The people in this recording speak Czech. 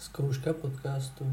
Zkouška podcastu.